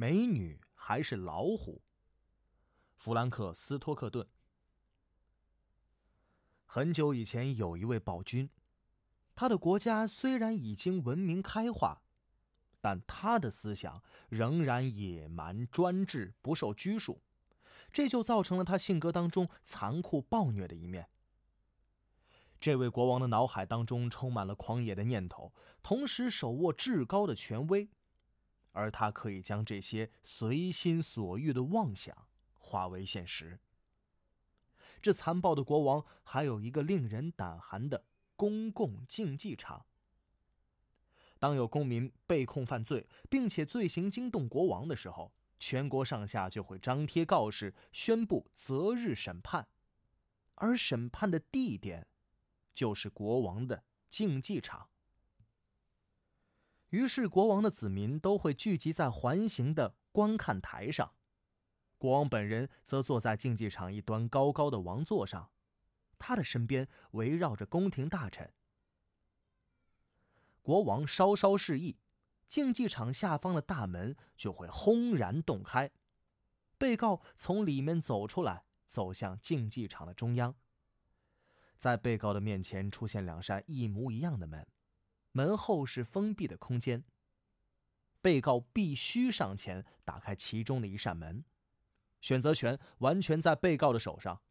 美女还是老虎？弗兰克·斯托克顿。很久以前，有一位暴君，他的国家虽然已经文明开化，但他的思想仍然野蛮专制，不受拘束，这就造成了他性格当中残酷暴虐的一面。这位国王的脑海当中充满了狂野的念头，同时手握至高的权威，而他可以将这些随心所欲的妄想化为现实。这残暴的国王还有一个令人胆寒的公共竞技场。当有公民被控犯罪，并且罪行惊动国王的时候，全国上下就会张贴告示，宣布择日审判，而审判的地点。就是国王的竞技场。于是，国王的子民都会聚集在环形的观看台上，国王本人则坐在竞技场一端高高的王座上，他的身边围绕着宫廷大臣。国王稍稍示意，竞技场下方的大门就会轰然洞开，被告从里面走出来，走向竞技场的中央。在被告的面前出现两扇一模一样的门，门后是封闭的空间。被告必须上前打开其中的一扇门，选择权完全在被告的手上，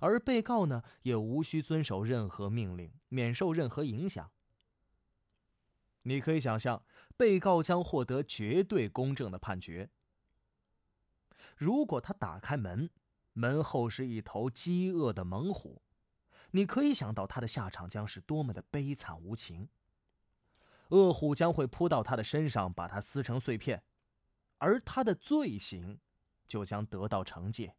而被告呢也无需遵守任何命令，免受任何影响。你可以想象，被告将获得绝对公正的判决。如果他打开门，门后是一头饥饿的猛虎。你可以想到他的下场将是多么的悲惨无情。恶虎将会扑到他的身上，把他撕成碎片，而他的罪行就将得到惩戒。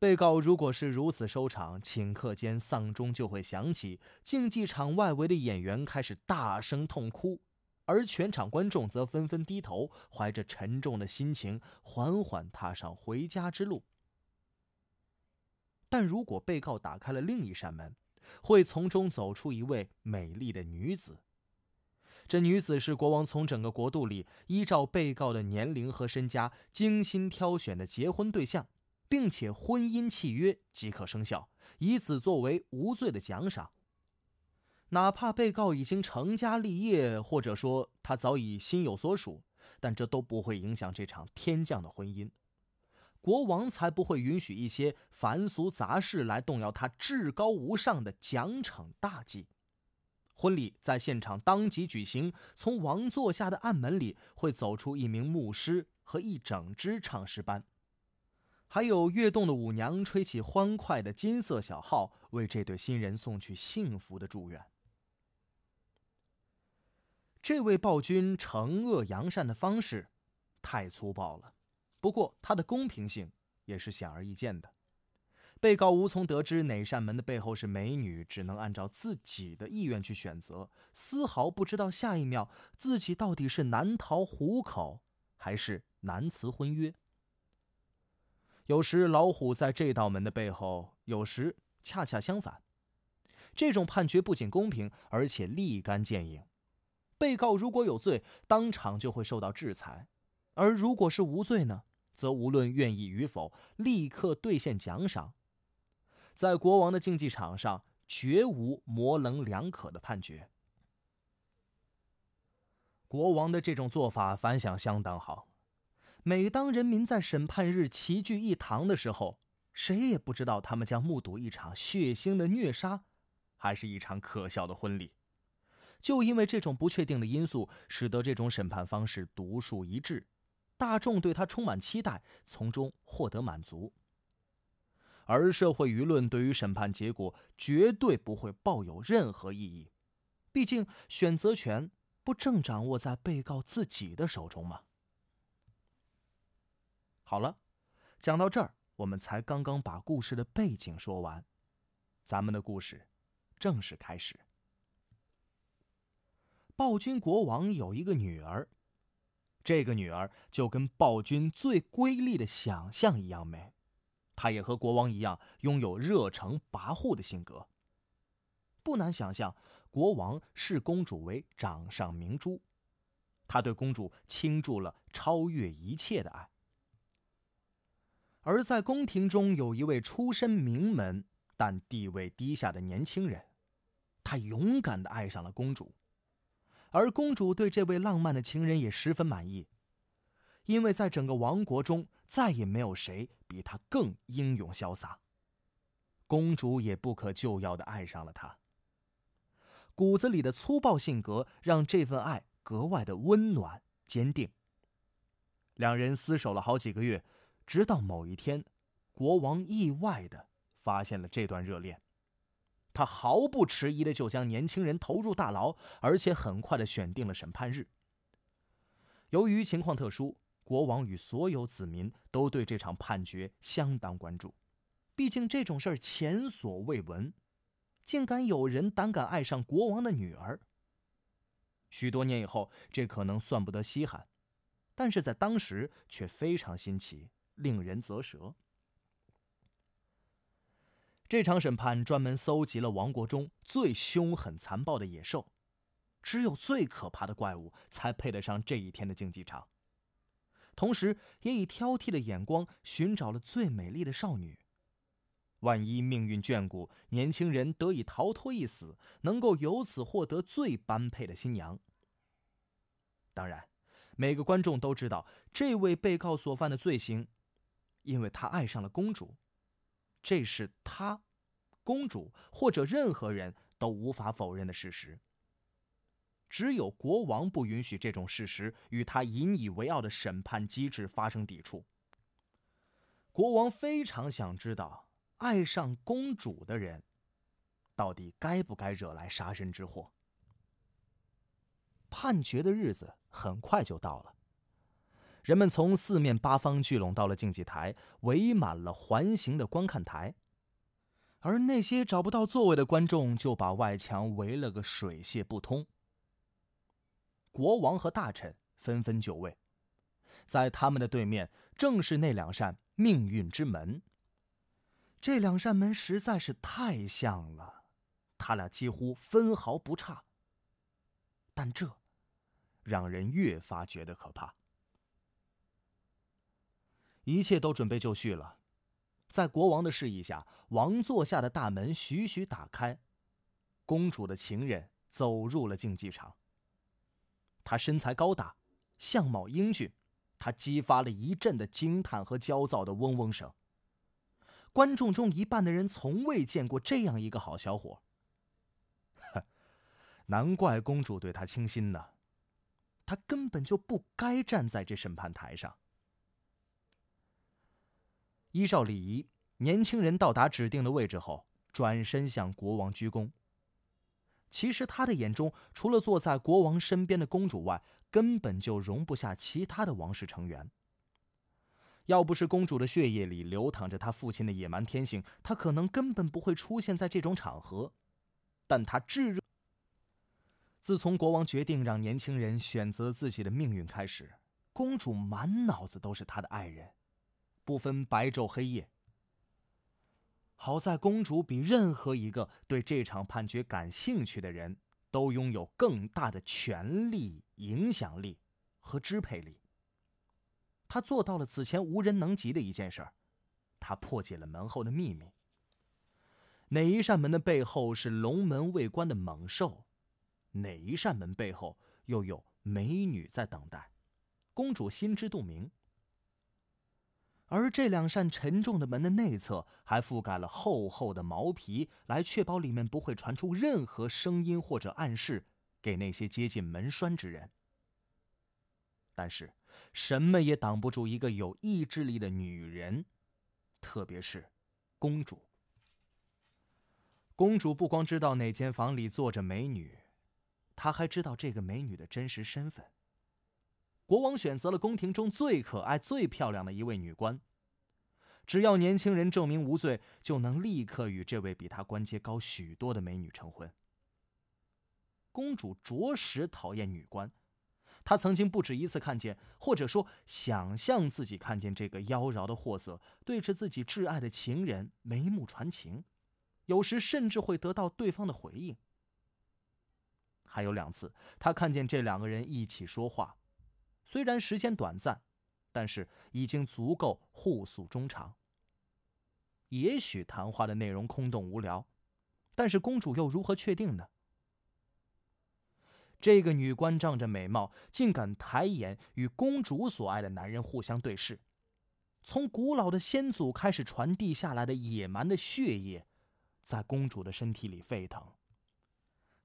被告如果是如此收场，顷刻间丧钟就会响起，竞技场外围的演员开始大声痛哭，而全场观众则纷纷低头，怀着沉重的心情，缓缓踏上回家之路。但如果被告打开了另一扇门，会从中走出一位美丽的女子。这女子是国王从整个国度里依照被告的年龄和身家精心挑选的结婚对象，并且婚姻契约即可生效，以此作为无罪的奖赏。哪怕被告已经成家立业，或者说他早已心有所属，但这都不会影响这场天降的婚姻。国王才不会允许一些凡俗杂事来动摇他至高无上的奖惩大计。婚礼在现场当即举行，从王座下的暗门里会走出一名牧师和一整支唱诗班，还有跃动的舞娘吹起欢快的金色小号，为这对新人送去幸福的祝愿。这位暴君惩恶扬善的方式太粗暴了。不过，它的公平性也是显而易见的。被告无从得知哪扇门的背后是美女，只能按照自己的意愿去选择，丝毫不知道下一秒自己到底是难逃虎口，还是难辞婚约。有时老虎在这道门的背后，有时恰恰相反。这种判决不仅公平，而且立竿见影。被告如果有罪，当场就会受到制裁；而如果是无罪呢？则无论愿意与否，立刻兑现奖赏。在国王的竞技场上，绝无模棱两可的判决。国王的这种做法反响相当好。每当人民在审判日齐聚一堂的时候，谁也不知道他们将目睹一场血腥的虐杀，还是一场可笑的婚礼。就因为这种不确定的因素，使得这种审判方式独树一帜。大众对他充满期待，从中获得满足，而社会舆论对于审判结果绝对不会抱有任何异议。毕竟选择权不正掌握在被告自己的手中吗？好了，讲到这儿，我们才刚刚把故事的背景说完，咱们的故事正式开始。暴君国王有一个女儿。这个女儿就跟暴君最瑰丽的想象一样美，她也和国王一样拥有热诚跋扈的性格。不难想象，国王视公主为掌上明珠，他对公主倾注了超越一切的爱。而在宫廷中，有一位出身名门但地位低下的年轻人，他勇敢的爱上了公主，而公主对这位浪漫的情人也十分满意，因为在整个王国中再也没有谁比他更英勇潇洒。公主也不可救药的爱上了他。骨子里的粗暴性格让这份爱格外的温暖坚定。两人厮守了好几个月。直到某一天，国王意外的发现了这段热恋，他毫不迟疑的就将年轻人投入大牢，而且很快的选定了审判日。由于情况特殊，国王与所有子民都对这场判决相当关注，毕竟这种事儿前所未闻，竟敢有人胆敢爱上国王的女儿。许多年以后，这可能算不得稀罕，但是在当时却非常新奇。令人啧舌。这场审判专门搜集了王国中最凶狠残暴的野兽，只有最可怕的怪物才配得上这一天的竞技场。同时，也以挑剔的眼光寻找了最美丽的少女。万一命运眷顾，年轻人得以逃脱一死，能够由此获得最般配的新娘。当然，每个观众都知道这位被告所犯的罪行。因为他爱上了公主，这是他、公主或者任何人都无法否认的事实。只有国王不允许这种事实与他引以为傲的审判机制发生抵触。国王非常想知道，爱上公主的人，到底该不该惹来杀身之祸。判决的日子很快就到了。人们从四面八方聚拢到了竞技台，围满了环形的观看台。而那些找不到座位的观众就把外墙围了个水泄不通。国王和大臣纷纷就位，在他们的对面正是那两扇命运之门。这两扇门实在是太像了，他俩几乎分毫不差。但这，让人越发觉得可怕。一切都准备就绪了，在国王的示意下，王座下的大门徐徐打开，公主的情人走入了竞技场。他身材高大，相貌英俊，他激发了一阵的惊叹和焦躁的嗡嗡声。观众中一半的人从未见过这样一个好小伙。难怪公主对他倾心呢，他根本就不该站在这审判台上。依照礼仪，年轻人到达指定的位置后，转身向国王鞠躬。其实他的眼中，除了坐在国王身边的公主外，根本就容不下其他的王室成员。要不是公主的血液里流淌着他父亲的野蛮天性，她可能根本不会出现在这种场合。但她炙热。自从国王决定让年轻人选择自己的命运开始，公主满脑子都是他的爱人。不分白昼黑夜。好在公主比任何一个对这场判决感兴趣的人都拥有更大的权力、影响力和支配力。她做到了此前无人能及的一件事儿，她破解了门后的秘密。哪一扇门的背后是龙门未关的猛兽？哪一扇门背后又有美女在等待？公主心知肚明。而这两扇沉重的门的内侧还覆盖了厚厚的毛皮，来确保里面不会传出任何声音或者暗示给那些接近门栓之人。但是，什么也挡不住一个有意志力的女人，特别是公主。公主不光知道哪间房里坐着美女，她还知道这个美女的真实身份。国王选择了宫廷中最可爱、最漂亮的一位女官。只要年轻人证明无罪，就能立刻与这位比他官阶高许多的美女成婚。公主着实讨厌女官，她曾经不止一次看见，或者说想象自己看见这个妖娆的货色对着自己挚爱的情人眉目传情，有时甚至会得到对方的回应。还有两次，她看见这两个人一起说话。虽然时间短暂，但是已经足够互诉衷肠。也许谈话的内容空洞无聊，但是公主又如何确定呢？这个女官仗着美貌，竟敢抬眼与公主所爱的男人互相对视。从古老的先祖开始传递下来的野蛮的血液，在公主的身体里沸腾。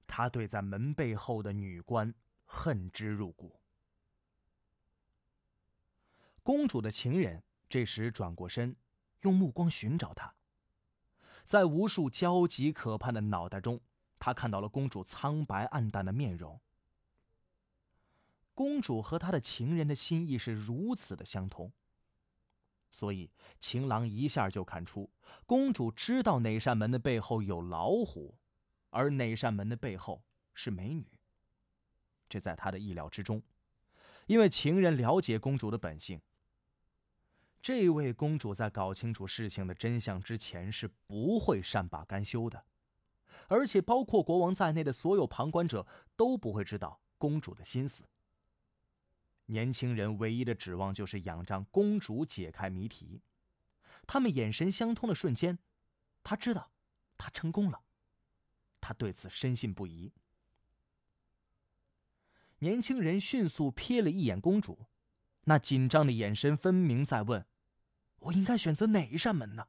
她对在门背后的女官恨之入骨。公主的情人这时转过身，用目光寻找她。在无数焦急可盼的脑袋中，他看到了公主苍白暗淡的面容。公主和她的情人的心意是如此的相同，所以情郎一下就看出，公主知道哪扇门的背后有老虎，而哪扇门的背后是美女。这在他的意料之中，因为情人了解公主的本性。这位公主在搞清楚事情的真相之前是不会善罢甘休的，而且包括国王在内的所有旁观者都不会知道公主的心思。年轻人唯一的指望就是仰仗公主解开谜题。他们眼神相通的瞬间，他知道，他成功了。他对此深信不疑。年轻人迅速瞥了一眼公主，那紧张的眼神分明在问：“我应该选择哪一扇门呢？”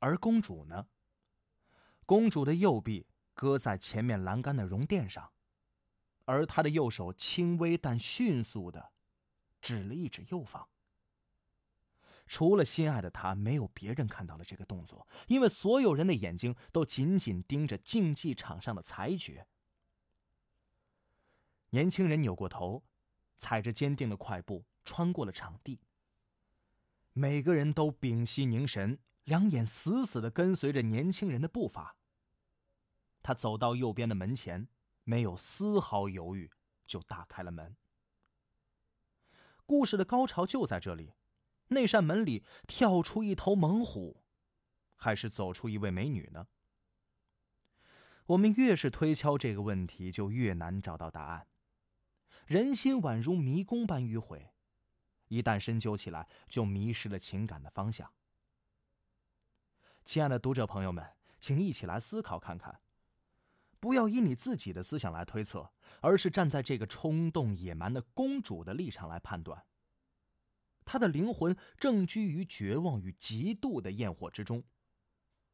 而公主呢？公主的右臂搁在前面栏杆的绒垫上。而她的右手轻微但迅速的指了一指右方。除了心爱的他，没有别人看到了这个动作，因为所有人的眼睛都紧紧盯着竞技场上的裁决。年轻人扭过头，踩着坚定的快步穿过了场地。每个人都屏息凝神，两眼死死的跟随着年轻人的步伐。他走到右边的门前。没有丝毫犹豫，就打开了门。故事的高潮就在这里，那扇门里跳出一头猛虎，还是走出一位美女呢？我们越是推敲这个问题，就越难找到答案。人心宛如迷宫般迂回，一旦深究起来，就迷失了情感的方向。亲爱的读者朋友们，请一起来思考看看。不要以你自己的思想来推测，而是站在这个冲动野蛮的公主的立场来判断。她的灵魂正居于绝望与极度的焰火之中。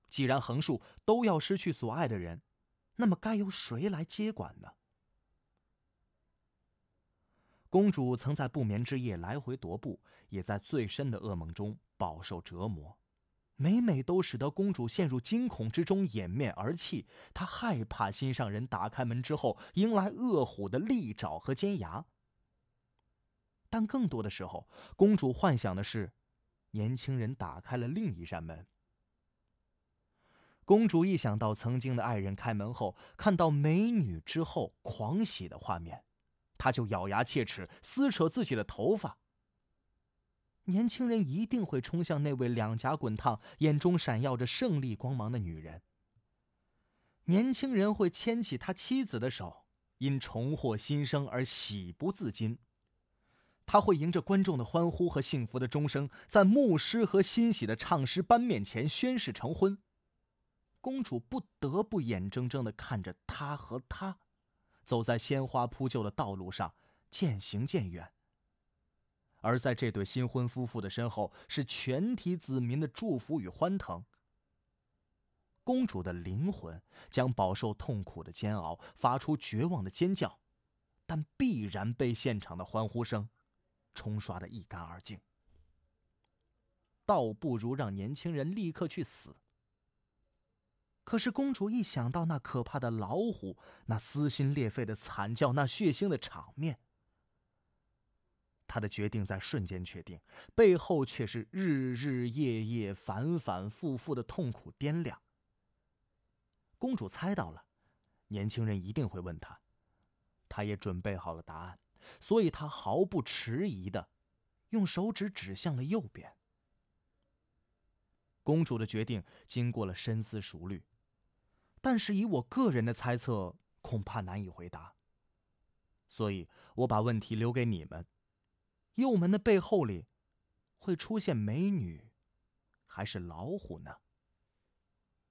既然横竖都要失去所爱的人，那么该由谁来接管呢？公主曾在不眠之夜来回踱步，也在最深的噩梦中饱受折磨。每每都使得公主陷入惊恐之中，掩面而泣。她害怕心上人打开门之后迎来恶虎的利爪和尖牙。但更多的时候，公主幻想的是，年轻人打开了另一扇门。公主一想到曾经的爱人开门后看到美女之后狂喜的画面，他就咬牙切齿，撕扯自己的头发。年轻人一定会冲向那位两颊滚烫、眼中闪耀着胜利光芒的女人。年轻人会牵起他妻子的手，因重获新生而喜不自禁。他会迎着观众的欢呼和幸福的钟声，在牧师和欣喜的唱诗班面前宣誓成婚。公主不得不眼睁睁的看着他和他，走在鲜花铺就的道路上，渐行渐远。而在这对新婚夫妇的身后，是全体子民的祝福与欢腾。公主的灵魂将饱受痛苦的煎熬，发出绝望的尖叫，但必然被现场的欢呼声冲刷的一干二净。倒不如让年轻人立刻去死。可是公主一想到那可怕的老虎，那撕心裂肺的惨叫，那血腥的场面，她的决定在瞬间确定，背后却是日日夜夜、反反复复的痛苦掂量。公主猜到了，年轻人一定会问她，她也准备好了答案，所以她毫不迟疑的用手指指向了右边。公主的决定经过了深思熟虑，但是以我个人的猜测，恐怕难以回答。所以我把问题留给你们：右门的背后里会出现美女，还是老虎呢？